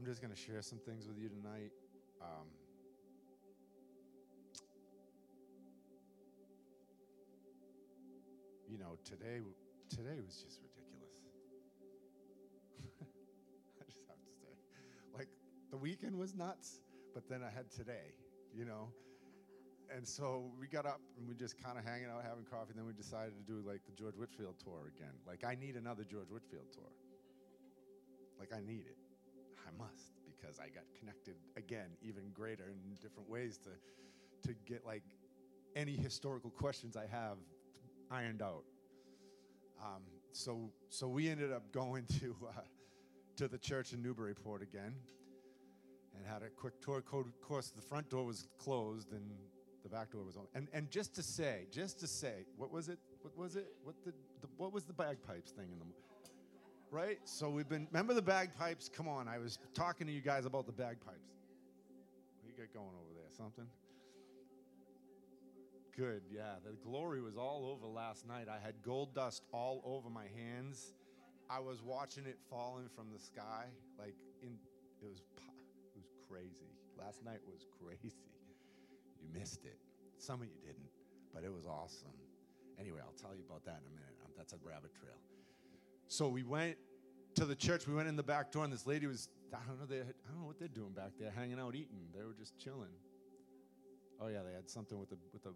I'm just going to share some things with you tonight. Um, you know, today today was just ridiculous. I just have to say, like the weekend was nuts, but then I had today, you know. And so we got up and we just kind of hanging out, having coffee. Then we decided to do like the George Whitefield tour again. Like I need another George Whitefield tour. Like I need it. I must because I got connected again, even greater in different ways to to get like any historical questions I have ironed out. Um, so, so we ended up going to uh, to the church in Newburyport again, and had a quick tour. Of course, the front door was closed and the back door was open. And and just to say, just to say, what was it? What was it? What the, the what was the bagpipes thing in the right? So we've been remember the bagpipes. Come on, I was talking to you guys about the bagpipes. What you got going over there? Something? Good, yeah. The glory was all over last night. I had gold dust all over my hands. I was watching it falling from the sky. Like in it was it was crazy. Last night was crazy. You missed it. Some of you didn't, but it was awesome. Anyway, I'll tell you about that in a minute. That's a rabbit trail. So we went to the church. We went in the back door, and this lady was, I don't know, they, I don't know what they're doing back there, hanging out, eating. They were just chilling. Oh yeah, they had something with the with the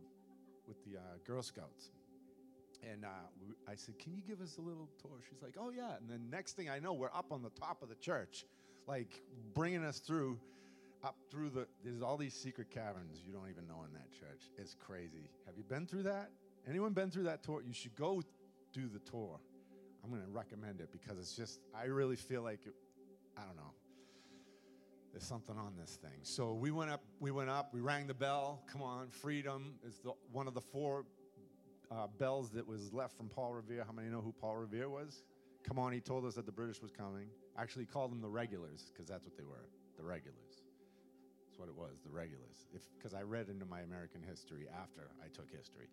with the uh, Girl Scouts. And uh, I said, Can you give us a little tour? She's like, Oh, yeah. And then next thing I know, we're up on the top of the church, like bringing us through, up through the, there's all these secret caverns you don't even know in that church. It's crazy. Have you been through that? Anyone been through that tour? You should go do the tour. I'm going to recommend it because it's just, I really feel like, I don't know. There's something on this thing. So we went up, we went up, we rang the bell. Come on, freedom is the, one of the four uh, bells that was left from Paul Revere. How many know who Paul Revere was? Come on, he told us that the British was coming. Actually, he called them the regulars because that's what they were, the regulars. That's what it was, the regulars. Because I read into my American history after I took history.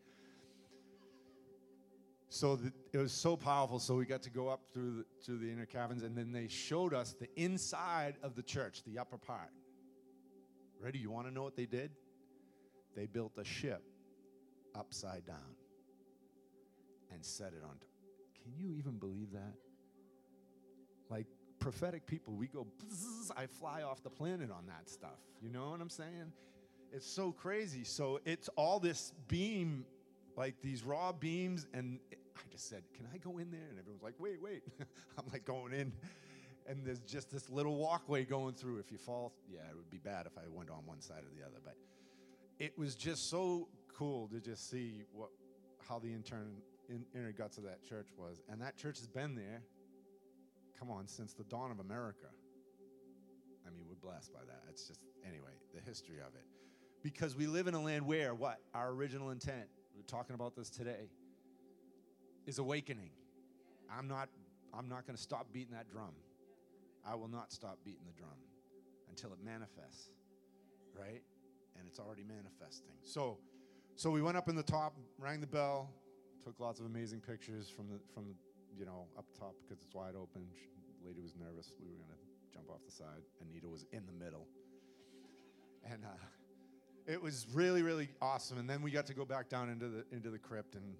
So it was so powerful. So we got to go up through the, through the inner caverns, and then they showed us the inside of the church, the upper part. Ready? You want to know what they did? They built a ship upside down and set it on top. Can you even believe that? Like prophetic people, we go, I fly off the planet on that stuff. You know what I'm saying? It's so crazy. So it's all this beam, like these raw beams. And I just said, Can I go in there? And everyone's like, Wait, wait. I'm like going in. And there's just this little walkway going through. If you fall, yeah, it would be bad if I went on one side or the other. But it was just so cool to just see what how the intern in, inner guts of that church was. And that church has been there, come on, since the dawn of America. I mean, we're blessed by that. It's just, anyway, the history of it. Because we live in a land where what? Our original intent, we're talking about this today, is awakening. I'm not, I'm not going to stop beating that drum. I will not stop beating the drum until it manifests, right? And it's already manifesting. So, so we went up in the top, rang the bell, took lots of amazing pictures from the from the, you know up top because it's wide open. She, lady was nervous. We were gonna jump off the side. Anita was in the middle, and uh, it was really really awesome. And then we got to go back down into the into the crypt and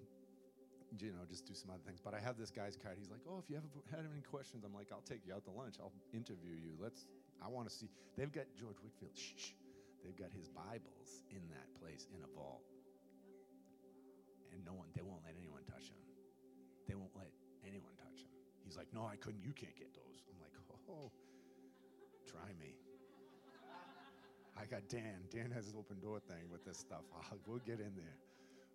you know just do some other things. But I have this guy's card. He's like, oh, if you ever had any questions, I'm like, I'll take you out to lunch. I'll interview you. Let's. I want to see. They've got George Whitefield. Shh, shh. They've got his Bibles in that place in a vault and no one, they won't let anyone touch him. They won't let anyone touch him. He's like, no, I couldn't. You can't get those. I'm like, oh, try me. I got Dan. Dan has an open door thing with this stuff. we'll get in there.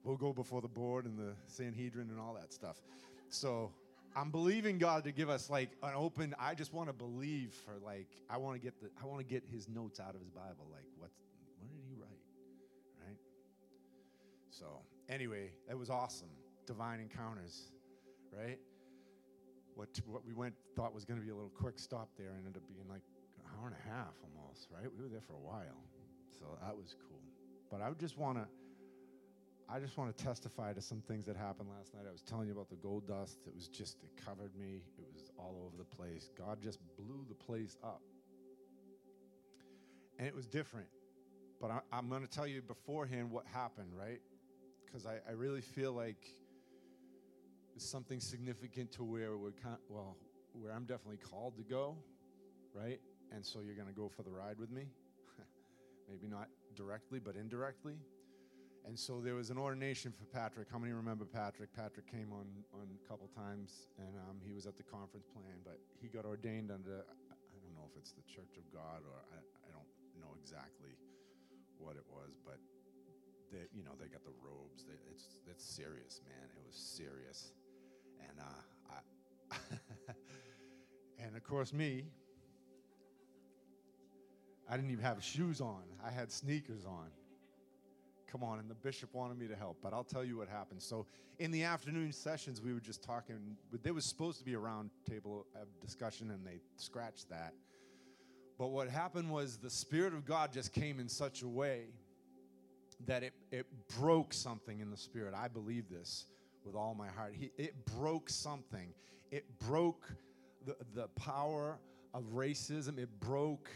We'll go before the board and the Sanhedrin and all that stuff. So I'm believing God to give us like an open. I just want to believe for like I want to get the I want to get his notes out of his Bible. Like what what did he write? Right. So anyway, that was awesome. Divine encounters, right? What, what we went thought was going to be a little quick stop there ended up being like an hour and a half almost, right? We were there for a while. So that was cool. But I would just want to I just want to testify to some things that happened last night. I was telling you about the gold dust. It was just, it covered me. It was all over the place. God just blew the place up. and it was different. But I, I'm going to tell you beforehand what happened, right? Because I, I really feel like it's something significant to where we're kind well, where I'm definitely called to go, right? And so you're going to go for the ride with me. Maybe not directly, but indirectly. And so there was an ordination for Patrick. How many remember Patrick? Patrick came on, on a couple times, and um, he was at the conference plan, but he got ordained under, I don't know if it's the Church of God or I, I don't know exactly what it was, but they, you know, they got the robes. They, it's, it's serious, man. It was serious. And, uh, I, and of course, me, I didn't even have shoes on. I had sneakers on. Come on, and the bishop wanted me to help, but I'll tell you what happened. So, in the afternoon sessions, we were just talking. There was supposed to be a round table of discussion, and they scratched that. But what happened was the Spirit of God just came in such a way that it, it broke something in the Spirit. I believe this with all my heart. He, it broke something. It broke the, the power of racism, it broke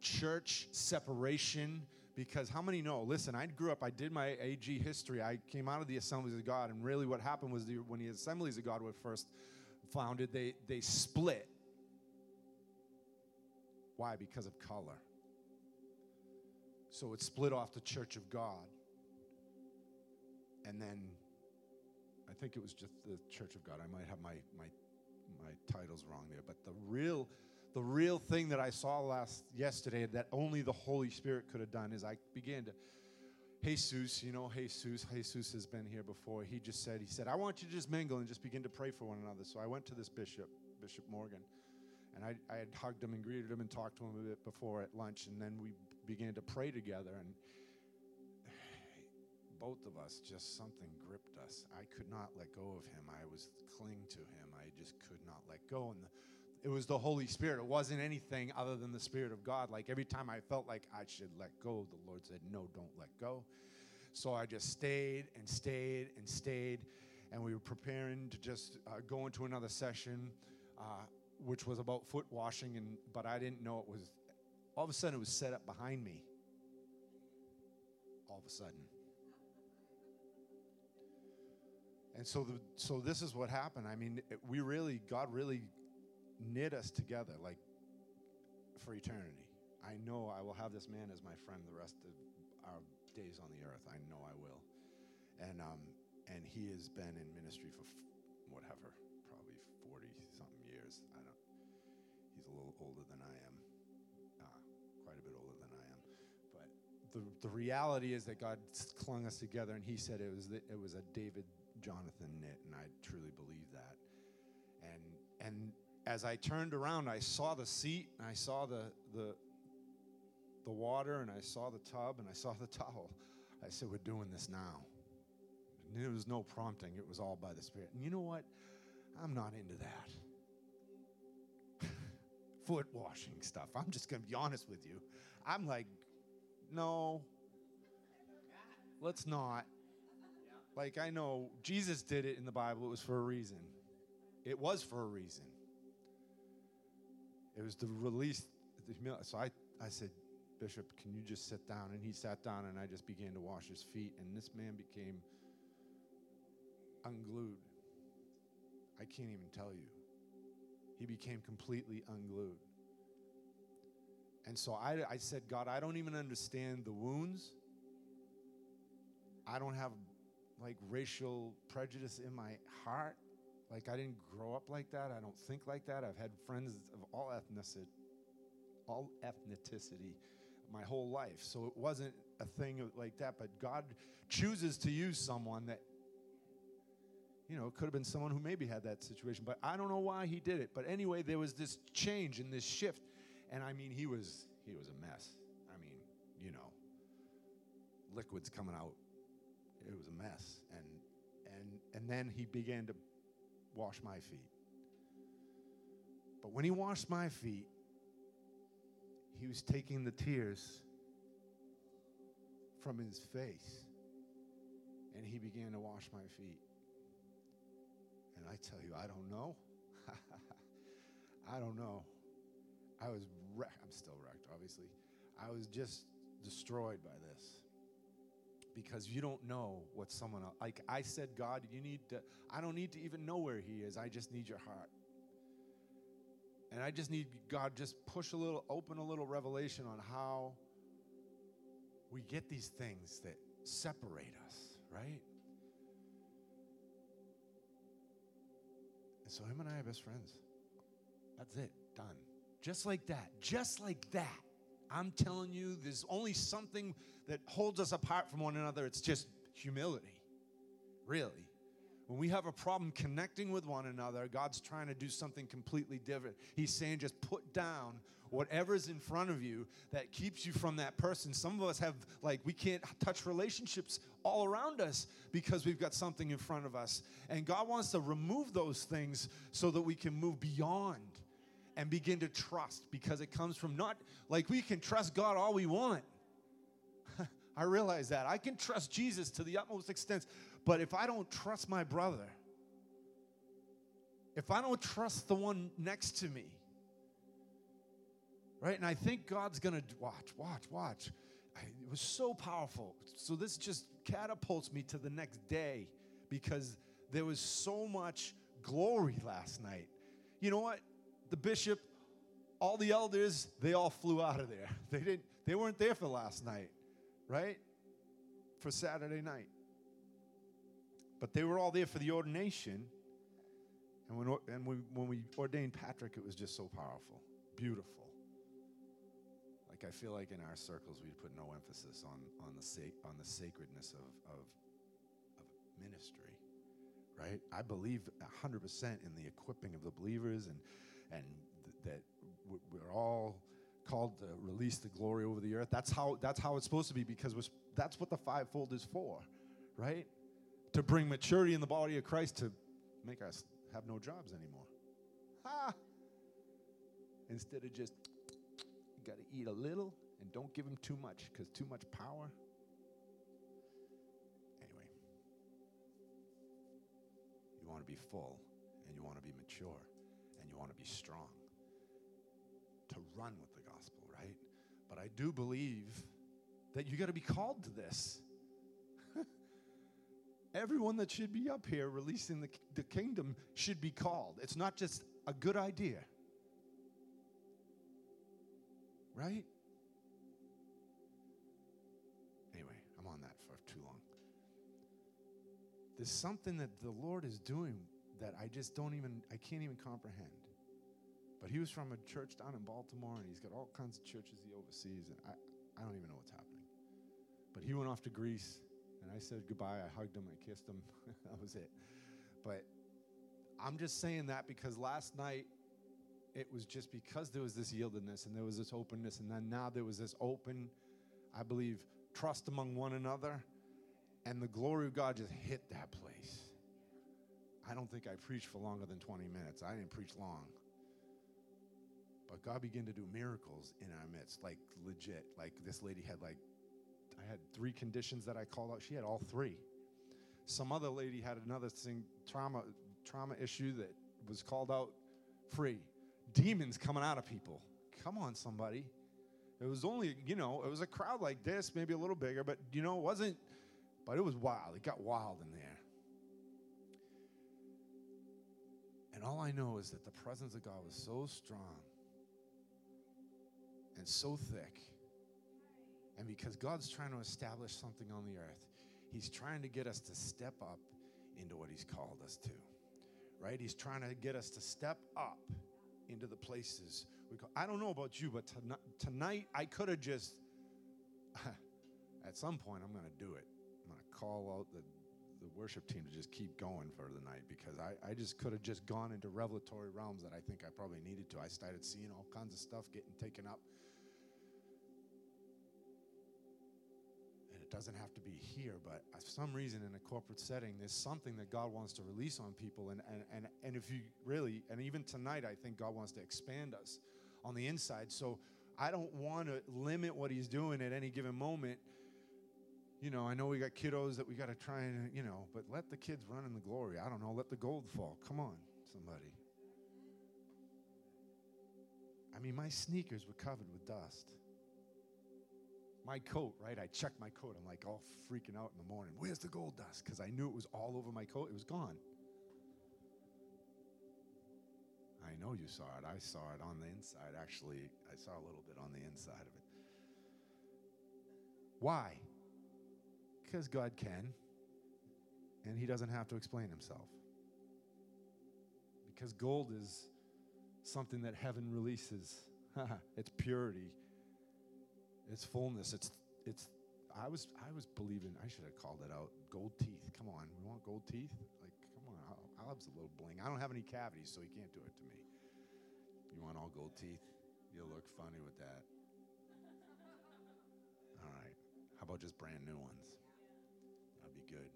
church separation because how many know listen i grew up i did my ag history i came out of the assemblies of god and really what happened was the, when the assemblies of god were first founded they, they split. Why? Because of color. So it split off the church of god. And then i think it was just the church of god. I might have my, my, my titles wrong there but the real the real thing that I saw last yesterday that only the Holy Spirit could have done is I began to Jesus, you know, Jesus, Jesus has been here before. He just said, he said, I want you to just mingle and just begin to pray for one another. So I went to this bishop, Bishop Morgan, and I, I had hugged him and greeted him and talked to him a bit before at lunch, and then we began to pray together. And both of us, just something gripped us. I could not let go of him. I was cling to him. I just could not let go. And the, it was the Holy Spirit. It wasn't anything other than the Spirit of God. Like every time I felt like I should let go, the Lord said, No, don't let go. So I just stayed and stayed and stayed. And we were preparing to just uh, go into another session, uh, which was about foot washing. And, but I didn't know it was, all of a sudden, it was set up behind me. All of a sudden. And so, the, so this is what happened. I mean, it, we really, God really knit us together like for eternity. I know I will have this man as my friend the rest of our days on the earth. I know I will. And um, and he has been in ministry for f- whatever, probably 40 something years. I don't he's a little older than I am. Uh, quite a bit older than I am. But the the reality is that God clung us together and he said it was the, it was a David Jonathan knit and I truly believe that. And and as I turned around, I saw the seat, and I saw the, the, the water, and I saw the tub, and I saw the towel. I said, We're doing this now. And there was no prompting, it was all by the Spirit. And you know what? I'm not into that. Foot washing stuff. I'm just going to be honest with you. I'm like, no, let's not. Like, I know Jesus did it in the Bible, it was for a reason. It was for a reason. It was the release the humility. So I, I said, Bishop, can you just sit down? And he sat down, and I just began to wash his feet. And this man became unglued. I can't even tell you. He became completely unglued. And so I, I said, God, I don't even understand the wounds. I don't have like racial prejudice in my heart. Like I didn't grow up like that. I don't think like that. I've had friends of all ethnicity, all ethnicity my whole life. So it wasn't a thing like that, but God chooses to use someone that you know, it could have been someone who maybe had that situation, but I don't know why he did it. But anyway, there was this change and this shift. And I mean, he was he was a mess. I mean, you know, liquids coming out. It was a mess. And and and then he began to wash my feet. But when he washed my feet, he was taking the tears from his face and he began to wash my feet. And I tell you, I don't know. I don't know. I was wrecked. I'm still wrecked, obviously. I was just destroyed by this because you don't know what someone else, like I said, God, you need to, I don't need to even know where He is. I just need your heart. And I just need God just push a little, open a little revelation on how we get these things that separate us, right? And so him and I are best friends. That's it, done. Just like that, just like that. I'm telling you, there's only something that holds us apart from one another. It's just humility, really. When we have a problem connecting with one another, God's trying to do something completely different. He's saying, just put down whatever's in front of you that keeps you from that person. Some of us have, like, we can't touch relationships all around us because we've got something in front of us. And God wants to remove those things so that we can move beyond and begin to trust because it comes from not like we can trust God all we want. I realize that. I can trust Jesus to the utmost extent, but if I don't trust my brother, if I don't trust the one next to me, right? And I think God's gonna watch, watch, watch. It was so powerful. So this just catapults me to the next day because there was so much glory last night. You know what? The bishop, all the elders, they all flew out of there. They didn't they weren't there for last night, right? For Saturday night. But they were all there for the ordination. And when, and we, when we ordained Patrick, it was just so powerful, beautiful. Like I feel like in our circles, we put no emphasis on, on, the, sa- on the sacredness of, of, ministry, right? I believe 100% in the equipping of the believers and, and th- that we're all called to release the glory over the earth. That's how, that's how it's supposed to be because that's what the fivefold is for, right? to bring maturity in the body of Christ to make us have no jobs anymore. Ha! Instead of just, you got to eat a little and don't give him too much because too much power. Anyway, you want to be full and you want to be mature want to be strong to run with the gospel, right? But I do believe that you got to be called to this everyone that should be up here releasing the, the kingdom should be called. It's not just a good idea. Right? Anyway, I'm on that for too long. There's something that the Lord is doing that I just don't even, I can't even comprehend. But he was from a church down in Baltimore, and he's got all kinds of churches he oversees, and I, I don't even know what's happening. But he went off to Greece and I said goodbye. I hugged him, I kissed him. that was it. But I'm just saying that because last night it was just because there was this yieldedness and there was this openness, and then now there was this open, I believe, trust among one another, and the glory of God just hit that place. I don't think I preached for longer than 20 minutes. I didn't preach long. But God began to do miracles in our midst, like legit. Like this lady had like I had three conditions that I called out. She had all three. Some other lady had another thing, trauma, trauma issue that was called out free. Demons coming out of people. Come on, somebody. It was only, you know, it was a crowd like this, maybe a little bigger, but you know, it wasn't, but it was wild. It got wild in there. And all I know is that the presence of God was so strong and so thick and because God's trying to establish something on the earth, He's trying to get us to step up into what He's called us to. Right? He's trying to get us to step up into the places we call. I don't know about you, but tonight, tonight I could have just, at some point, I'm going to do it. I'm going to call out the, the worship team to just keep going for the night because I, I just could have just gone into revelatory realms that I think I probably needed to. I started seeing all kinds of stuff getting taken up It doesn't have to be here, but for some reason in a corporate setting, there's something that God wants to release on people. And, and, and, and if you really, and even tonight, I think God wants to expand us on the inside. So I don't want to limit what He's doing at any given moment. You know, I know we got kiddos that we got to try and, you know, but let the kids run in the glory. I don't know, let the gold fall. Come on, somebody. I mean, my sneakers were covered with dust. My coat, right? I checked my coat. I'm like all freaking out in the morning. Where's the gold dust? Because I knew it was all over my coat. It was gone. I know you saw it. I saw it on the inside. Actually, I saw a little bit on the inside of it. Why? Because God can, and He doesn't have to explain Himself. Because gold is something that heaven releases. it's purity. It's fullness. It's it's. I was I was believing. I should have called it out. Gold teeth. Come on, we want gold teeth. Like, come on. I'll have a little bling. I don't have any cavities, so you can't do it to me. You want all gold teeth? You'll look funny with that. All right. How about just brand new ones? That'd be good.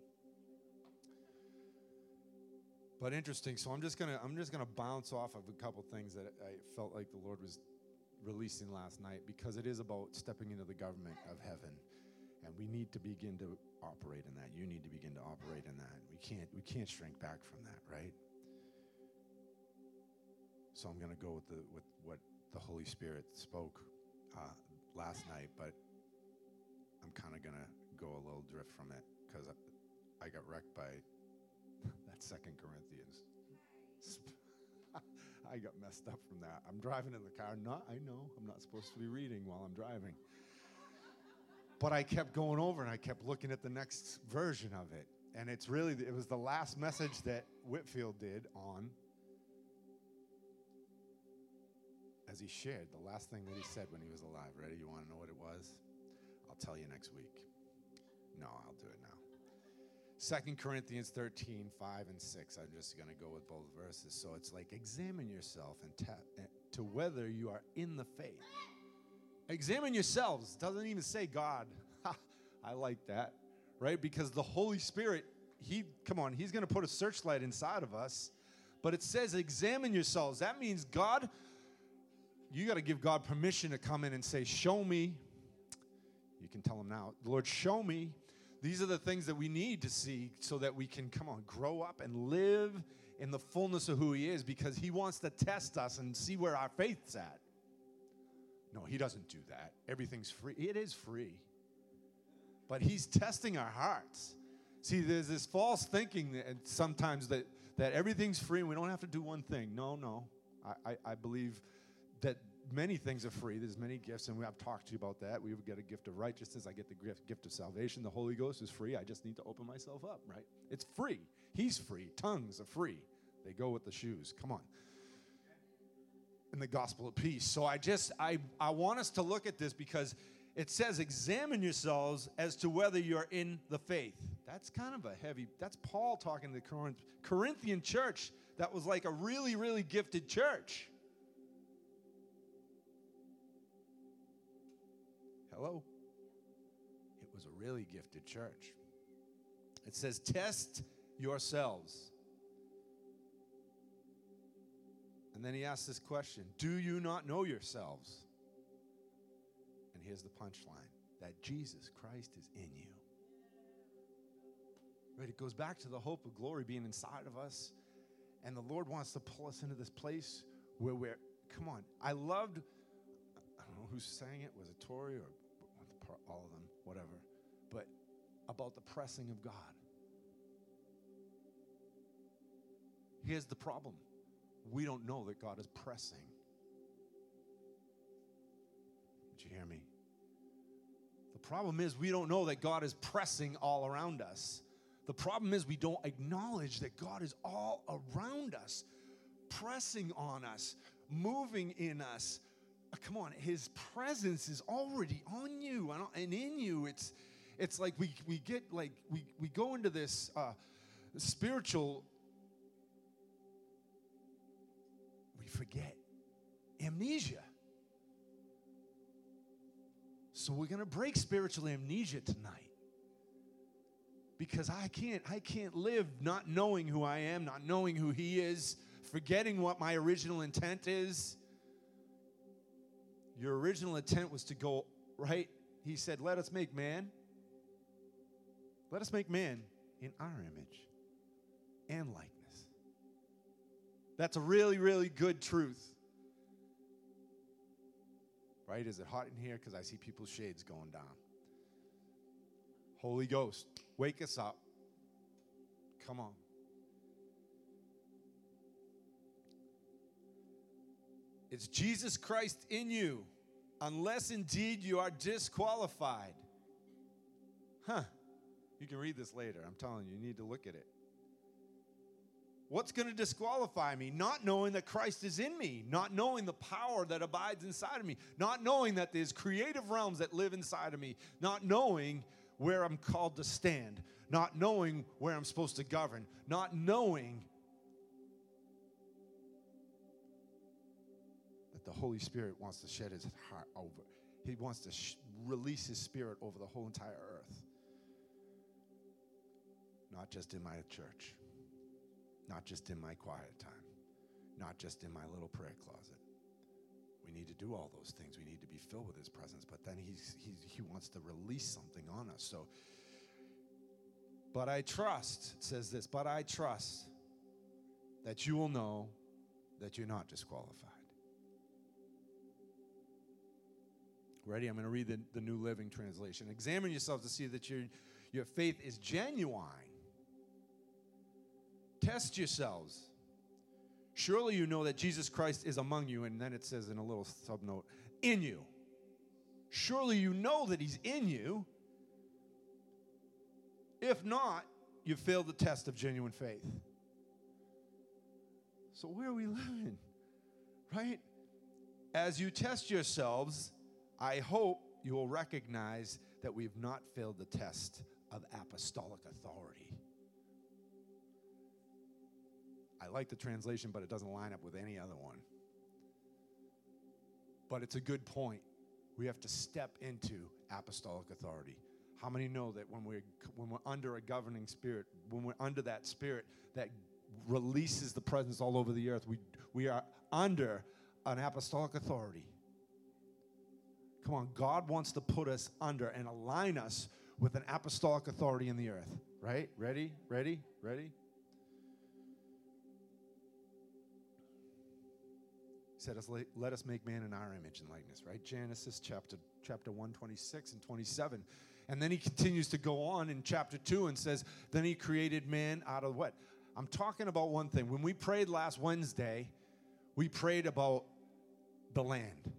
But interesting. So I'm just gonna I'm just gonna bounce off of a couple things that I felt like the Lord was releasing last night because it is about stepping into the government of heaven, and we need to begin to operate in that. You need to begin to operate in that. We can't we can't shrink back from that, right? So I'm going to go with the with what the Holy Spirit spoke uh, last night, but I'm kind of going to go a little drift from it because I, I got wrecked by that Second Corinthians. I got messed up from that. I'm driving in the car. Not, I know I'm not supposed to be reading while I'm driving. But I kept going over and I kept looking at the next version of it. And it's really, it was the last message that Whitefield did on, as he shared, the last thing that he said when he was alive. Ready? You want to know what it was? I'll tell you next week. No, I'll do it now. Second Corinthians 13, 5 and 6. I'm just going to go with both verses. So it's like examine yourself and eh, to whether you are in the faith. Examine yourselves. Doesn't even say God. I like that, right? Because the Holy Spirit, He, come on, He's going to put a searchlight inside of us. But it says examine yourselves. That means God, you got to give God permission to come in and say, Show me. You can tell Him now, Lord, show me these are the things that we need to see so that we can, come on, grow up and live in the fullness of who He is because He wants to test us and see where our faith's at. No, He doesn't do that. Everything's free. It is free. But He's testing our hearts. See, there's this false thinking that sometimes that, that everything's free and we don't have to do one thing. No, no. I, I, I believe that many things are free. There's many gifts, and we, I've talked to you about that. We get a gift of righteousness. I get the gift, gift of salvation. The Holy Ghost is free. I just need to open myself up, right? It's free. He's free. Tongues are free. They go with the shoes. Come on. In the gospel of peace. So I just I I want us to look at this because it says examine yourselves as to whether you're in the faith. That's kind of a heavy. That's Paul talking to the Corinthian church. That was like a really really gifted church. Hello? It was a really gifted church. It says, Test yourselves. And then he asks this question Do you not know yourselves? And here's the punchline that Jesus Christ is in you. Right? It goes back to the hope of glory being inside of us. And the Lord wants to pull us into this place where we're, come on. I loved, I don't know who sang it. Was it Tori or all of them, whatever, but about the pressing of God. Here's the problem we don't know that God is pressing. Did you hear me? The problem is we don't know that God is pressing all around us. The problem is we don't acknowledge that God is all around us, pressing on us, moving in us, come on, his presence is already on you and in you. It's it's like we we get like we we go into this uh, spiritual. We forget amnesia. So we're gonna break spiritual amnesia tonight because I can't I can't live not knowing who I am, not knowing who he is, forgetting what my original intent is your original intent was to go, right? He said, Let us make man. Let us make man in our image and likeness. That's a really, really good truth. Right? Is it hot in here? Because I see people's shades going down. Holy Ghost, wake us up. Come on. It's Jesus Christ in you, unless indeed you are disqualified. Huh. You can read this later. I'm telling you, you need to look at it. What's going to disqualify me? Not knowing that Christ is in me, not knowing the power that abides inside of me, not knowing that there's creative realms that live inside of me, not knowing where I'm called to stand, not knowing where I'm supposed to govern, not knowing that the Holy Spirit wants to shed his heart over. He wants to sh- release his spirit over the whole entire earth. Not just in my church, not just in my quiet time, not just in my little prayer closet. We need to do all those things. We need to be filled with his presence, but then he's, he's, he wants to release something on us. So, but I trust, it says this, but I trust that you will know that you're not disqualified. Ready? I'm going to read the, the New Living Translation. Examine yourself to see that your, your faith is genuine. Test yourselves. Surely you know that Jesus Christ is among you. And then it says in a little subnote, in you. Surely you know that he's in you. If not, you failed the test of genuine faith. So, where are we living? Right? As you test yourselves, I hope you will recognize that we've not failed the test of apostolic authority. I like the translation, but it doesn't line up with any other one. But it's a good point. We have to step into apostolic authority. How many know that when we're, when we're under a governing spirit, when we're under that spirit that releases the presence all over the earth, we, we are under an apostolic authority? Come on, God wants to put us under and align us with an apostolic authority in the earth, right? Ready? Ready? Ready? He said let us make man in our image and likeness right genesis chapter chapter 126 and 27 and then he continues to go on in chapter 2 and says then he created man out of what i'm talking about one thing when we prayed last wednesday we prayed about the land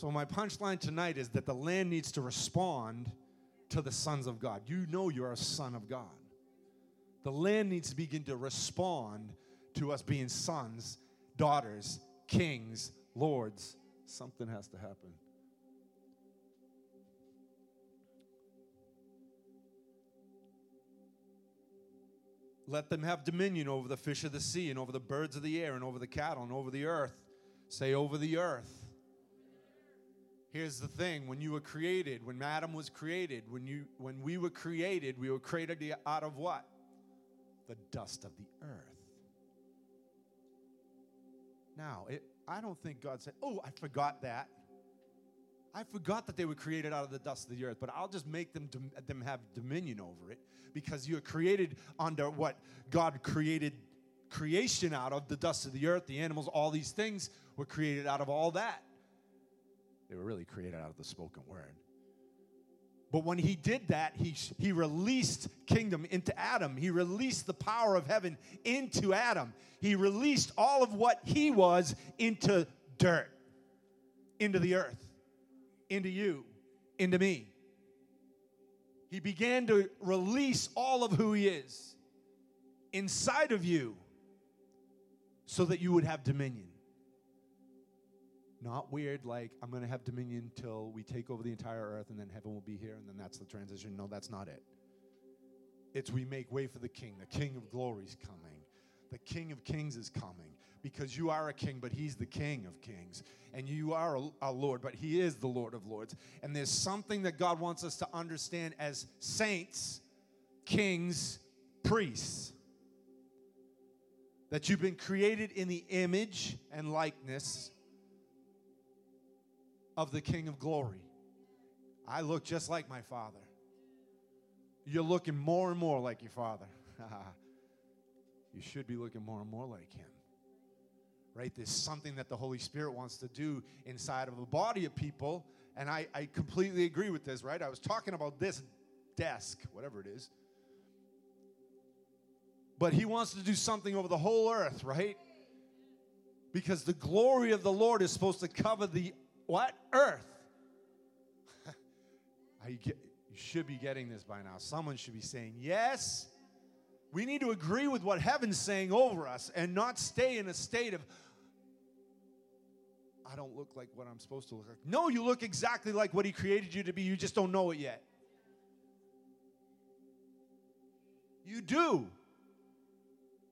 so my punchline tonight is that the land needs to respond to the sons of god you know you're a son of god the land needs to begin to respond to us being sons, daughters, kings, lords. Something has to happen. Let them have dominion over the fish of the sea and over the birds of the air and over the cattle and over the earth. Say, over the earth. Here's the thing when you were created, when Adam was created, when, you, when we were created, we were created out of what? The dust of the earth. Now, it, I don't think God said, Oh, I forgot that. I forgot that they were created out of the dust of the earth, but I'll just make them, them have dominion over it because you're created under what God created creation out of the dust of the earth, the animals, all these things were created out of all that. They were really created out of the spoken word. But when he did that, he, he released kingdom into Adam. He released the power of heaven into Adam. He released all of what he was into dirt, into the earth, into you, into me. He began to release all of who he is inside of you so that you would have dominion. Not weird, like I'm going to have dominion till we take over the entire earth and then heaven will be here and then that's the transition. No, that's not it. It's we make way for the king. The king of glory is coming. The king of kings is coming because you are a king, but he's the king of kings. And you are a, a, Lord, but he is the Lord of lords. And there's something that God wants us to understand as saints, kings, priests. That you've been created in the image and likeness of the King of glory. I look just like my father. You're looking more and more like your father. you should be looking more and more like him. right? There's something that the Holy Spirit wants to do inside of a body of people. And I, I completely agree with this, right? I was talking about this desk, whatever it is. But he wants to do something over the whole earth, right? Because the glory of the Lord is supposed to cover the what? Earth. you, get, you should be getting this by now. Someone should be saying, Yes. We need to agree with what heaven's saying over us and not stay in a state of, I don't look like what I'm supposed to look like. No, you look exactly like what He created you to be. You just don't know it yet. You do.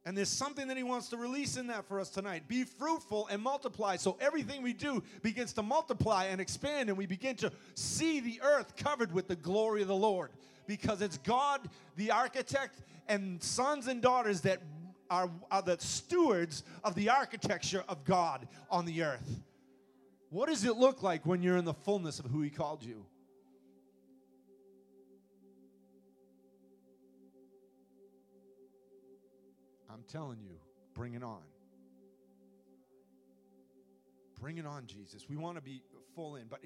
And there's something that he wants to release in that for us tonight. Be fruitful and multiply. So everything we do begins to multiply and expand, and we begin to see the earth covered with the glory of the Lord. Because it's God, the architect, and sons and daughters that are, are the stewards of the architecture of God on the earth. What does it look like when you're in the fullness of who He called you? Telling you, bring it on. Bring it on, Jesus. We want to be full in, but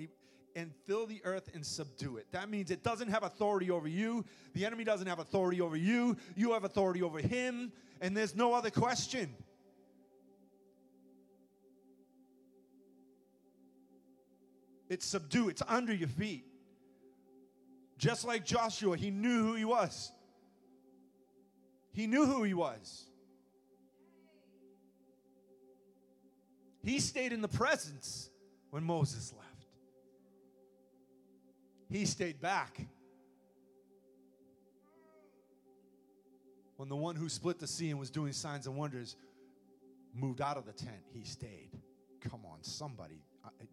and fill the earth and subdue it. That means it doesn't have authority over you. The enemy doesn't have authority over you. You have authority over him, and there's no other question. It's subdue, it's under your feet. Just like Joshua, he knew who he was. He knew who he was. He stayed in the presence when Moses left. He stayed back. When the one who split the sea and was doing signs and wonders moved out of the tent, he stayed. Come on, somebody.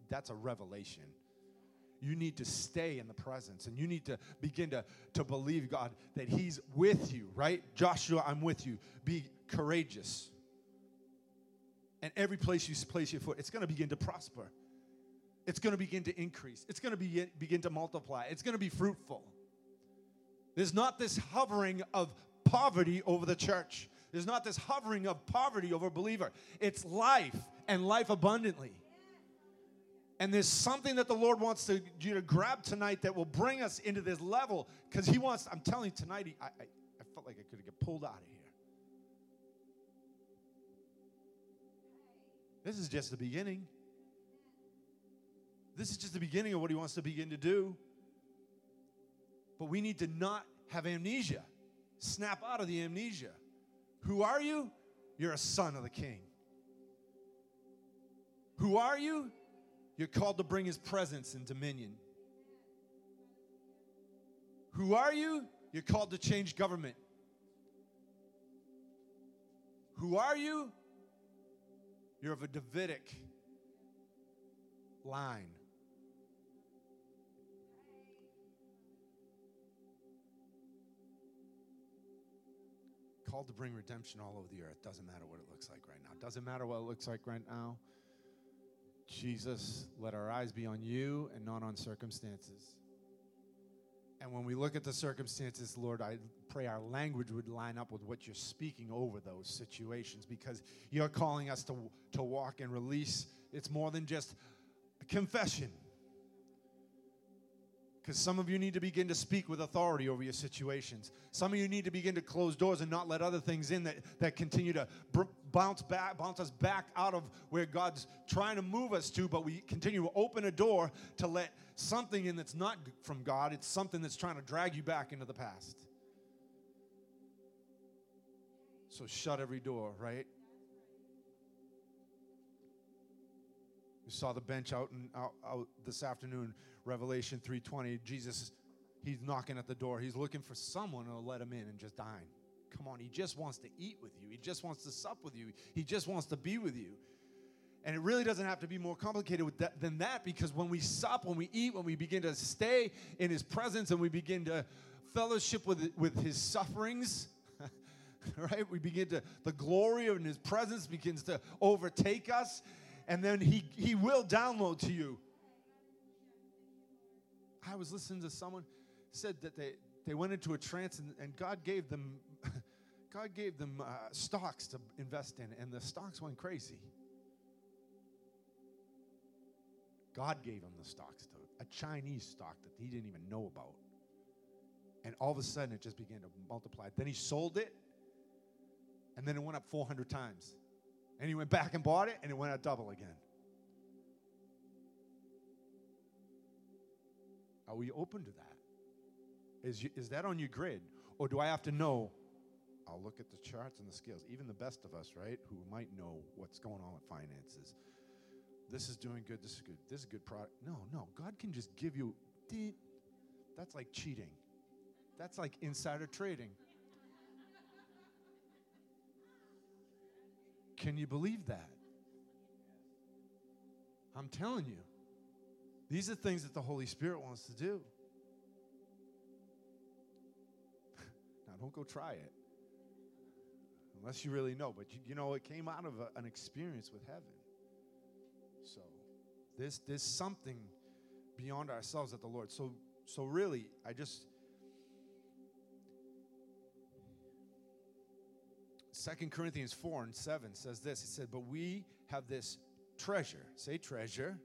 That's a revelation. You need to stay in the presence and you need to begin to, to believe, God, that He's with you, right? Joshua, I'm with you. Be courageous. And every place you place your foot, it's going to begin to prosper. It's going to begin to increase. It's going to be, begin to multiply. It's going to be fruitful. There's not this hovering of poverty over the church. There's not this hovering of poverty over a believer. It's life and life abundantly. And there's something that the Lord wants to, you to grab tonight that will bring us into this level because He wants, I'm telling you tonight, he, I, I, I felt like I could get pulled out of here. This is just the beginning. This is just the beginning of what he wants to begin to do. But we need to not have amnesia. Snap out of the amnesia. Who are you? You're a son of the king. Who are you? You're called to bring his presence and dominion. Who are you? You're called to change government. Who are you? You're of a Davidic line. Called to bring redemption all over the earth. Doesn't matter what it looks like right now. Doesn't matter what it looks like right now. Jesus, let our eyes be on you and not on circumstances. And when we look at the circumstances, Lord, I pray our language would line up with what you're speaking over those situations because you're calling us to, to walk and release. It's more than just confession. Because some of you need to begin to speak with authority over your situations. Some of you need to begin to close doors and not let other things in that, that continue to br- bounce back, bounce us back out of where God's trying to move us to, but we continue to open a door to let something in that's not from God. It's something that's trying to drag you back into the past. So shut every door, right? We saw the bench out and out, out this afternoon, Revelation 3:20. Jesus, he's knocking at the door. He's looking for someone to let him in and just dine. Come on, he just wants to eat with you. He just wants to sup with you. He just wants to be with you. And it really doesn't have to be more complicated that, than that because when we sup, when we eat, when we begin to stay in his presence and we begin to fellowship with, with his sufferings, right? We begin to, the glory of his presence begins to overtake us. And then he, he will download to you. I was listening to someone said that they, they went into a trance and, and God gave them God gave them uh, stocks to invest in, and the stocks went crazy. God gave him the stocks to a Chinese stock that he didn't even know about. And all of a sudden it just began to multiply. Then he sold it, and then it went up 400 times. And he went back and bought it, and it went up double again. Are we open to that? Is, you, is that on your grid? Or do I have to know? I'll look at the charts and the scales. Even the best of us, right, who might know what's going on with finances. This is doing good. This is good. This is a good product. No, no. God can just give you. That's like cheating. That's like insider trading. Can you believe that? I'm telling you. These are things that the Holy Spirit wants to do. now, don't go try it unless you really know. But you, you know, it came out of a, an experience with heaven. So, there's, there's something beyond ourselves that the Lord. So, so really, I just. Second Corinthians 4 and 7 says this. It said, But we have this treasure, say treasure,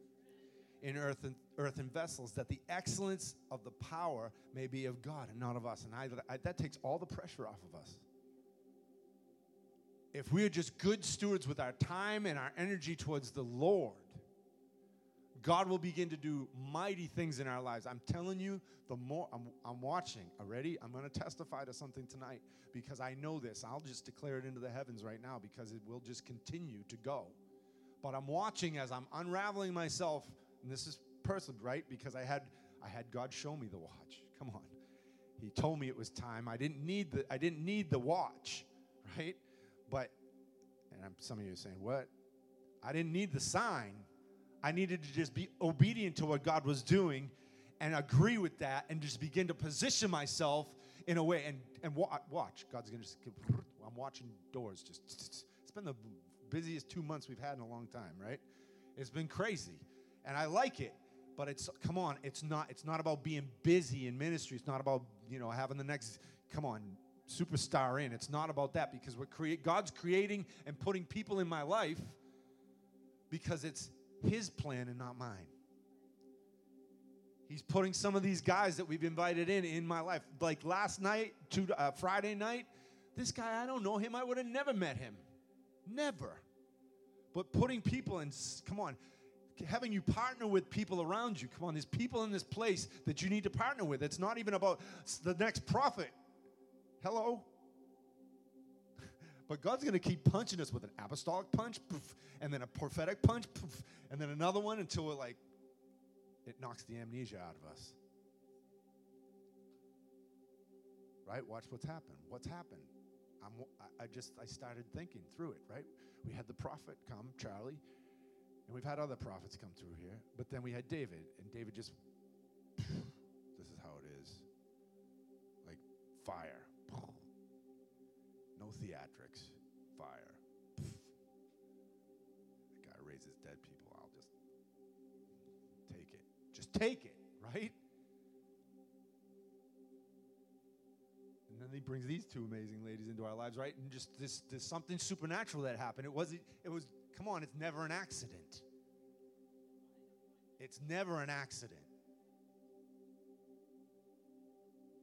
in earthen, earthen vessels, that the excellence of the power may be of God and not of us. And I, I, that takes all the pressure off of us. If we are just good stewards with our time and our energy towards the Lord, God will begin to do mighty things in our lives. I'm telling you, the more I'm, I'm watching uh, already, I'm going to testify to something tonight because I know this. I'll just declare it into the heavens right now because it will just continue to go. But I'm watching as I'm unraveling myself and this is personal, right? Because I had I had God show me the watch. Come on. He told me it was time. I didn't need the I didn't need the watch, right? But and I'm, some of you are saying, "What?" I didn't need the sign. I needed to just be obedient to what God was doing and agree with that and just begin to position myself in a way and and watch. God's going to just I'm watching doors just it's been the busiest 2 months we've had in a long time, right? It's been crazy and I like it. But it's come on, it's not it's not about being busy in ministry. It's not about you know having the next come on superstar in. It's not about that because we're create God's creating and putting people in my life because it's His plan and not mine. He's putting some of these guys that we've invited in in my life. Like last night, uh, Friday night, this guy I don't know him. I would have never met him, never. But putting people in, come on, having you partner with people around you. Come on, there's people in this place that you need to partner with. It's not even about the next prophet. Hello? But God's going to keep punching us with an apostolic punch, poof, and then a prophetic punch, poof, and then another one until we're like, it knocks the amnesia out of us. Right? Watch what's happened. What's happened? I'm, I just I started thinking through it. Right? We had the prophet come, Charlie, and we've had other prophets come through here, but then we had David, and David just, this is how it is. Like fire. No theatrics. Fire. The guy raises dead people. I'll just take it. Just take it, right? And then he brings these two amazing ladies into our lives, right? And just this, this something supernatural that happened. It wasn't, it was Come on, it's never an accident. It's never an accident.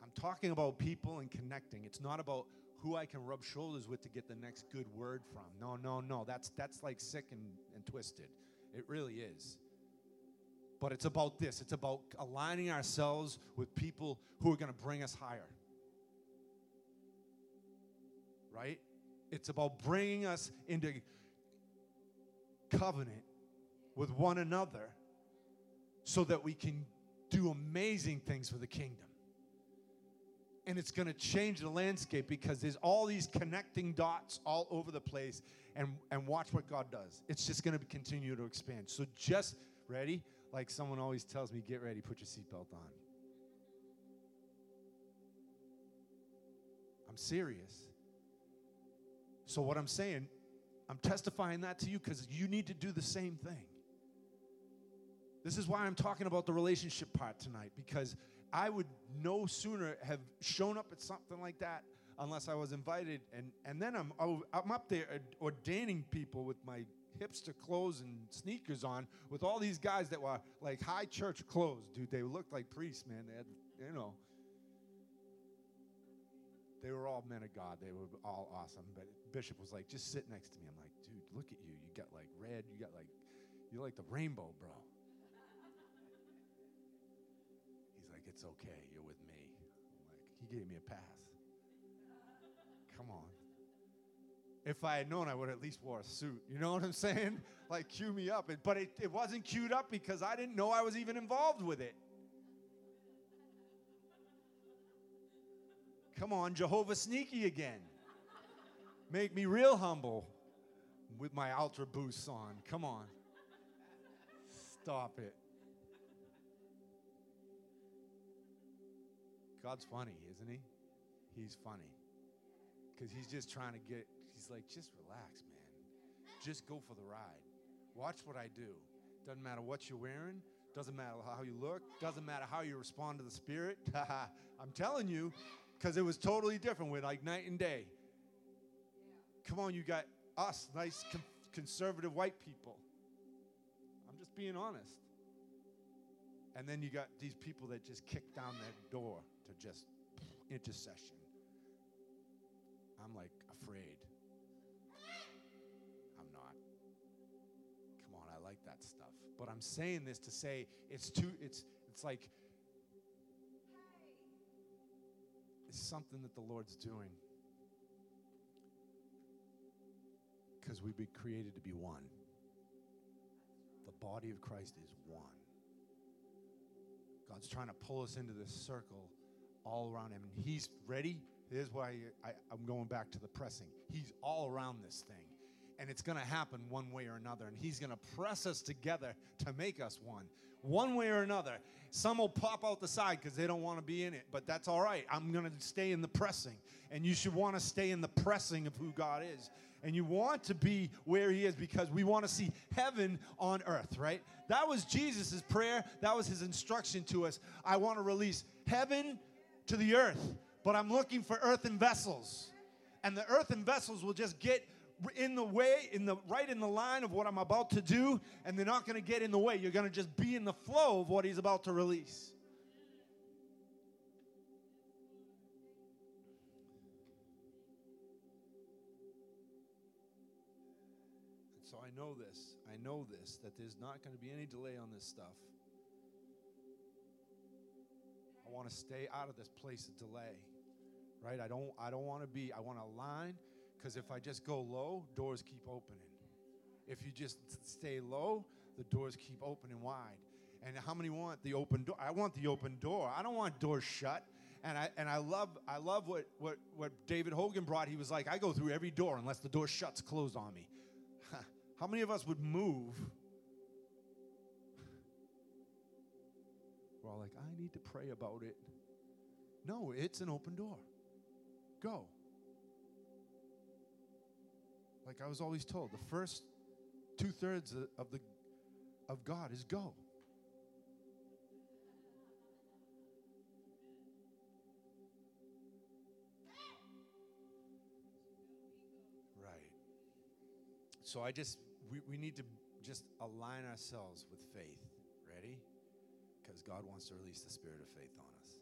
I'm talking about people and connecting. It's not about who I can rub shoulders with to get the next good word from. No, no, no. That's that's like sick and, and twisted. It really is. But it's about this. It's about aligning ourselves with people who are going to bring us higher. Right? It's about bringing us into covenant with one another so that we can do amazing things for the kingdom. And it's going to change the landscape because there's all these connecting dots all over the place. And, and watch what God does. It's just going to continue to expand. So just ready? Like someone always tells me, get ready, put your seatbelt on. I'm serious. So, what I'm saying, I'm testifying that to you because you need to do the same thing. This is why I'm talking about the relationship part tonight because I would no sooner have shown up at something like that unless I was invited. And, and then I'm, oh, I'm up there ordaining people with my hipster clothes and sneakers on with all these guys that were like high church clothes, dude. They looked like priests, man. They had, you know, all men of God. They were all awesome. But Bishop was like, just sit next to me. I'm like, dude, look at you. You got like red. You got like, you're like the rainbow, bro. He's like, it's okay. You're with me. I'm like, he gave me a pass. Come on. If I had known, I would at least wore a suit. You know what I'm saying? Like, cue me up. But it, it wasn't queued up because I didn't know I was even involved with it. Come on, Jehovah Sneaky again. Make me real humble with my Ultra Boosts on. Come on. Stop it. God's funny, isn't he? He's funny. Because he's just trying to get, he's like, just relax, man. Just go for the ride. Watch what I do. Doesn't matter what you're wearing, doesn't matter how you look, doesn't matter how you respond to the Spirit. I'm telling you, because it was totally different with like night and day. Come on, you got us, nice con- conservative white people. I'm just being honest. And then you got these people that just kick down that door to just intercession. I'm like afraid. I'm not. Come on, I like that stuff. But I'm saying this to say it's too it's it's like is something that the Lord's doing. Because we've been created to be one. The body of Christ is one. God's trying to pull us into this circle all around Him. And He's ready. Here's why I, am going back to the pressing. He's all around this thing. And it's going to happen one way or another. And He's going to press us together to make us one one way or another. Some will pop out the side because they don't want to be in it, but that's all right. I'm going to stay in the pressing. And you should want to stay in the pressing of who God is. And you want to be where He is because we want to see heaven on earth, right? That was Jesus' prayer. That was His instruction to us. I want to release heaven to the earth, but I'm looking for earthen vessels. And the earthen vessels will just get in the way, in the right in the line of what I'm about to do, and they're not going to get in the way. You're going to just be in the flow of what he's about to release. And so I know this. I know this that there's not going to be any delay on this stuff. I want to stay out of this place of delay. Right? I don't I don't want to be I want to align because if I just go low, doors keep opening. If you just stay low, the doors keep opening wide. And how many want the open door? I want the open door. I don't want doors shut. And I and I love I love what what what David Hogan brought. He was like, I go through every door unless the door shuts closed on me. how many of us would move? We're all like, I need to pray about it. No, it's an open door. Go. Like I was always told, the first two thirds of the of God is go. Right. So I just we, we need to just align ourselves with faith. Ready? Because God wants to release the spirit of faith on us.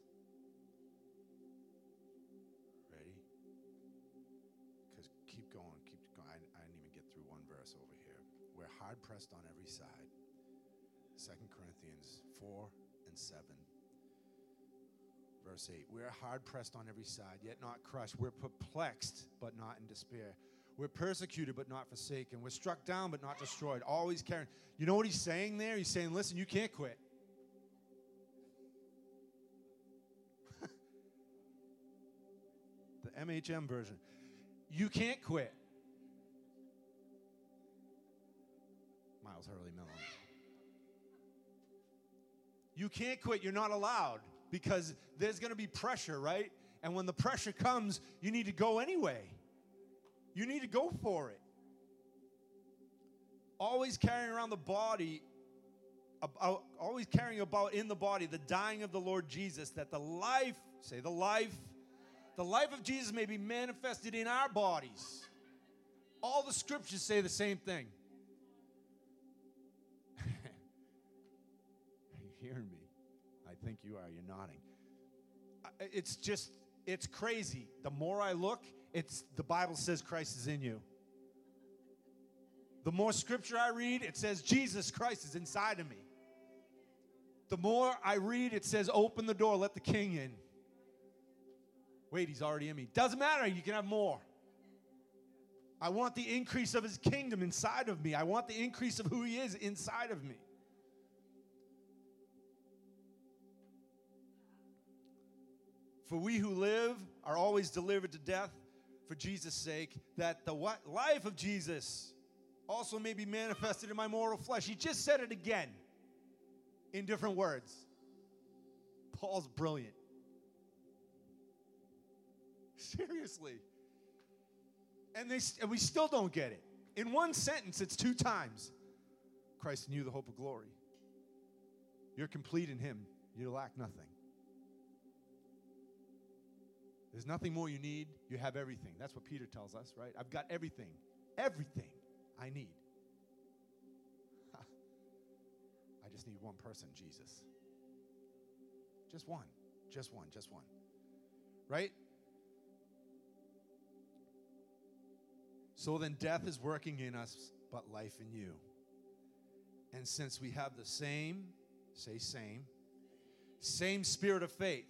Hard pressed on every side. 2 Corinthians 4 and 7. Verse 8 We're hard pressed on every side, yet not crushed. We're perplexed, but not in despair. We're persecuted, but not forsaken. We're struck down, but not destroyed. Always carrying. You know what he's saying there? He's saying, listen, you can't quit. the MHM version. You can't quit. Miles Hurley. You can't quit. You're not allowed because there's going to be pressure, right? And when the pressure comes, you need to go anyway. You need to go for it. Always carrying around the body, about, uh, always carrying about in the body the dying of the Lord Jesus, that the life, say the life, the life of Jesus may be manifested in our bodies. All the scriptures say the same thing. Hearing me? I think you are. You're nodding. It's just, it's crazy. The more I look, it's the Bible says Christ is in you. The more scripture I read, it says Jesus Christ is inside of me. The more I read, it says open the door, let the king in. Wait, he's already in me. Doesn't matter, you can have more. I want the increase of his kingdom inside of me. I want the increase of who he is inside of me. For we who live are always delivered to death for Jesus' sake, that the what? Life of Jesus also may be manifested in my mortal flesh. He just said it again in different words. Paul's brilliant. Seriously. And, they, and we still don't get it. In one sentence, it's two times Christ you, the hope of glory. You're complete in Him, you lack nothing. There's nothing more you need. You have everything. That's what Peter tells us, right? I've got everything. Everything I need. I just need one person, Jesus. Just one. Just one. Just one. Right? So then death is working in us, but life in you. And since we have the same, say same, same spirit of faith,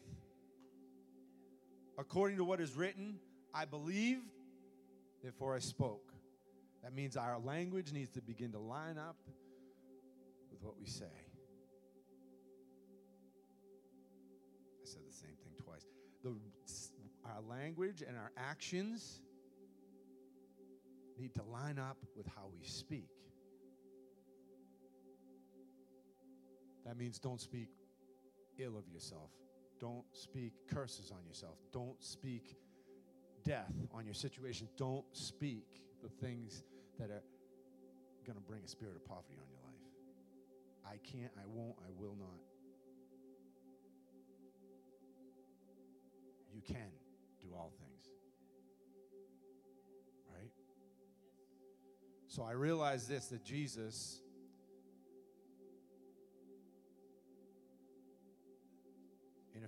according to what is written, I believed, therefore I spoke. That means our language needs to begin to line up with what we say. I said the same thing twice. The, our language and our actions need to line up with how we speak. That means don't speak ill of yourself. Don't speak curses on yourself. Don't speak death on your situation. Don't speak the things that are going to bring a spirit of poverty on your life. I can't, I won't, I will not. You can do all things. Right? So I realize this that Jesus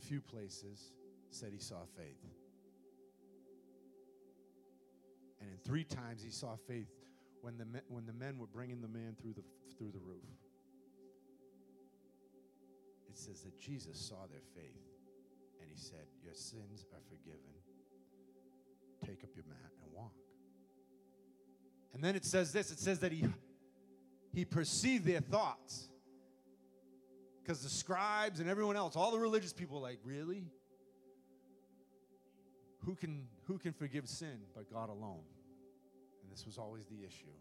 few places said he saw faith. And in three times he saw faith when the, men, when the men were bringing the man through the, through the roof. It says that Jesus saw their faith and he said, Your sins are forgiven. Take up your mat and walk. And then it says this it says that he, he perceived their thoughts. Because the scribes and everyone else, all the religious people, like, really? Who can, who can forgive sin but God alone? And this was always the issue.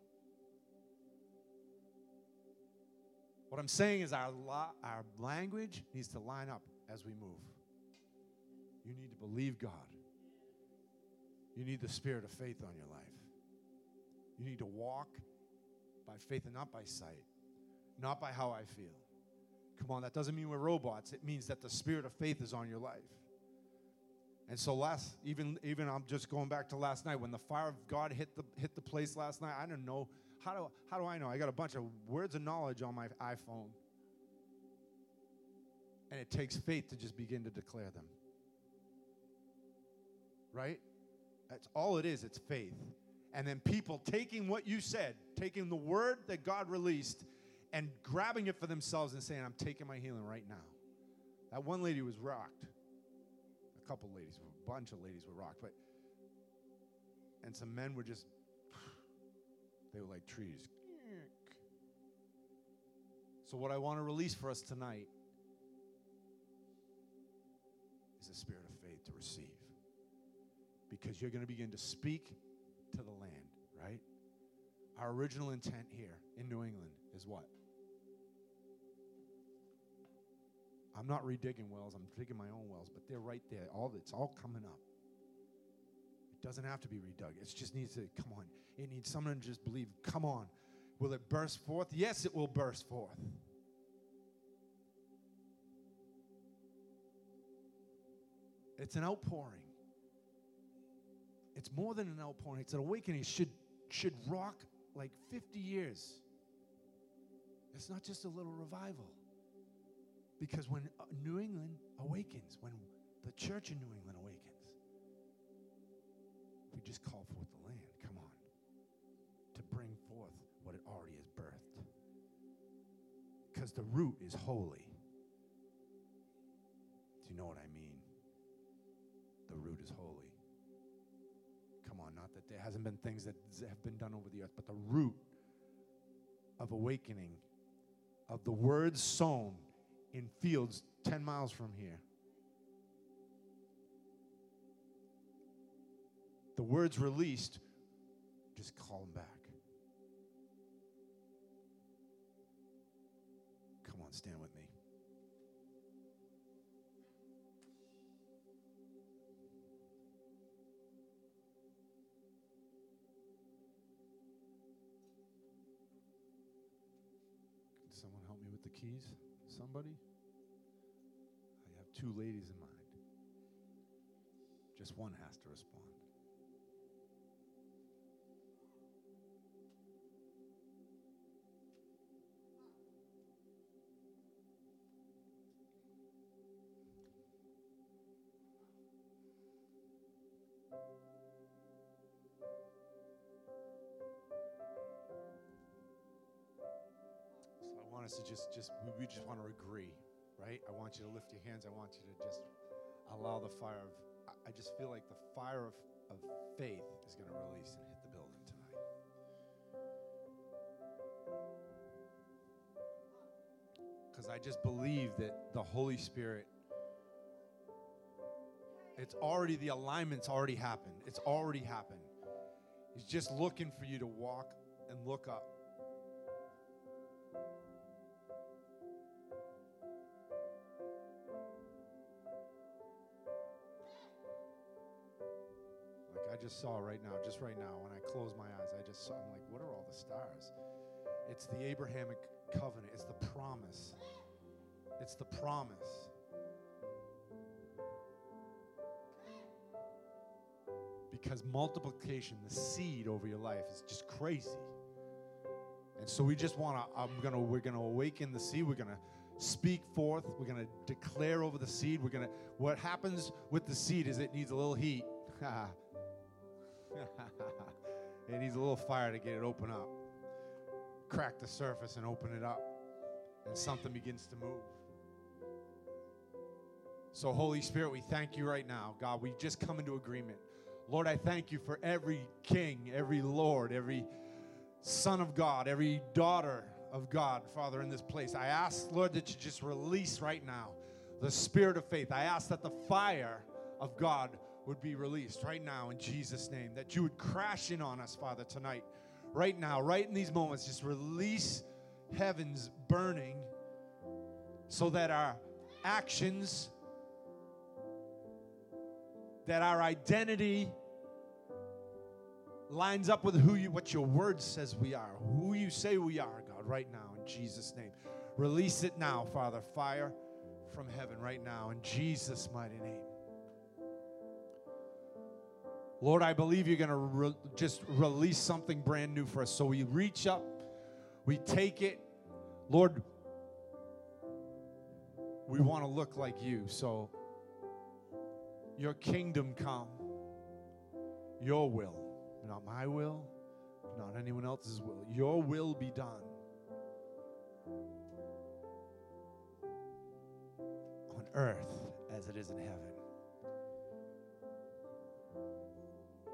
What I'm saying is, our, lo- our language needs to line up as we move. You need to believe God. You need the spirit of faith on your life. You need to walk by faith and not by sight, not by how I feel. Come on, that doesn't mean we're robots. It means that the spirit of faith is on your life. And so last, even even I'm just going back to last night when the fire of God hit the hit the place last night. I don't know how do how do I know? I got a bunch of words of knowledge on my iPhone, and it takes faith to just begin to declare them. Right? That's all it is. It's faith, and then people taking what you said, taking the word that God released, and grabbing it for themselves and saying, I'm taking my healing right now. That one lady was rocked. A couple ladies, a bunch of ladies were rocked, but and some men were just they were like trees. So what I want to release for us tonight is a spirit of faith to receive. Because you're going to begin to speak to the land, right? Our original intent here in New England is what? I'm not redigging wells, I'm digging my own wells, but they're right there. All it's all coming up. It doesn't have to be redug. It just needs to come on. It needs someone to just believe, come on. Will it burst forth? Yes, it will burst forth. It's an outpouring. It's more than an outpouring. It's an awakening. It should should rock like 50 years. It's not just a little revival. Because when uh, New England awakens, when the church in New England awakens, we just call forth the land. Come on. To bring forth what it already has birthed. Because the root is holy. Do you know what I mean? The root is holy. Come on, not that there hasn't been things that have been done over the earth, but the root of awakening, of the words sown in fields 10 miles from here. The words released, just call them back. Somebody? I have two ladies in mind. Just one has to respond. To just, just we, just want to agree, right? I want you to lift your hands. I want you to just allow the fire of, I- I just feel like the fire of, of faith is going to release and hit the building tonight. Because I just believe that the Holy Spirit, it's already, the alignment's already happened. It's already happened. He's just looking for you to walk and look up. Just saw right now, just right now, when I close my eyes, I just saw, I'm like, what are all the stars? It's the Abrahamic covenant, it's the promise. It's the promise. Because multiplication, the seed over your life, is just crazy. And so we just want to, I'm gonna, we're gonna awaken the seed. We're gonna speak forth. We're gonna declare over the seed. We're gonna, what happens with the seed is it needs a little heat. it needs a little fire to get it open up. Crack the surface and open it up. And something begins to move. So, Holy Spirit, we thank you right now. God, we just come into agreement. Lord, I thank you for every king, every Lord, every son of God, every daughter of God, Father, in this place. I ask, Lord, that you just release right now the spirit of faith. I ask that the fire of God would be released right now in Jesus' name, that you would crash in on us, Father, tonight, right now, right in these moments. Just release heavens burning so that our actions, that our identity, lines up with who you what your word says we are, who you say we are, God, right now in Jesus' name. Release it now, Father. Fire from heaven right now in Jesus' mighty name. Lord, I believe you're going to re- just release something brand new for us. So we reach up, we take it. Lord, we want to look like you. So your kingdom come, your will not my will, not anyone else's will. Your will be done. On earth as it is in heaven.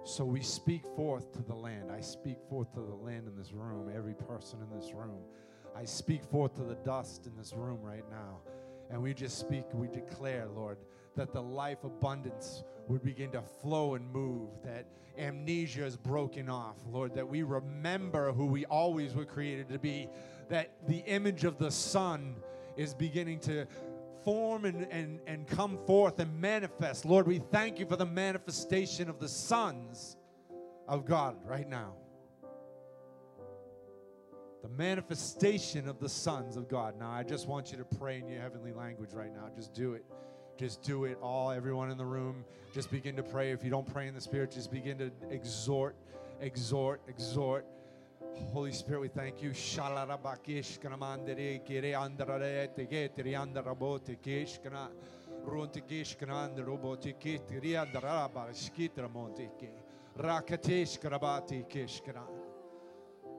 So we speak forth to the land. I speak forth to the land in this room, every person in this room. I speak forth to the dust in this room right now. And we just speak, we declare, Lord, that the life abundance would begin to flow and move, that amnesia is broken off, Lord, that we remember who we always were created to be, that the image of the Son is beginning to form and, and, and come forth and manifest. Lord, we thank you for the manifestation of the sons of God right now. The manifestation of the sons of God. Now, I just want you to pray in your heavenly language right now. Just do it. Just do it. All, everyone in the room, just begin to pray. If you don't pray in the Spirit, just begin to exhort, exhort, exhort. Holy Spirit, we thank you.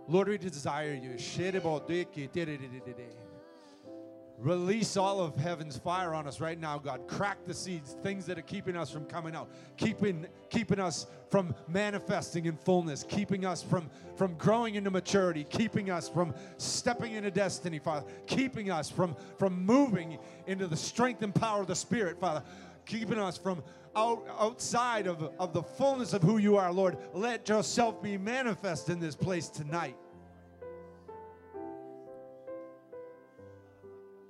Lord, we desire you. Release all of heaven's fire on us right now, God. Crack the seeds, things that are keeping us from coming out, keeping, keeping us from manifesting in fullness, keeping us from, from growing into maturity, keeping us from stepping into destiny, Father, keeping us from, from moving into the strength and power of the Spirit, Father, keeping us from out, outside of, of the fullness of who you are, Lord. Let yourself be manifest in this place tonight.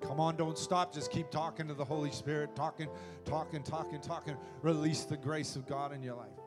Come on, don't stop. Just keep talking to the Holy Spirit, talking, talking, talking, talking. Release the grace of God in your life.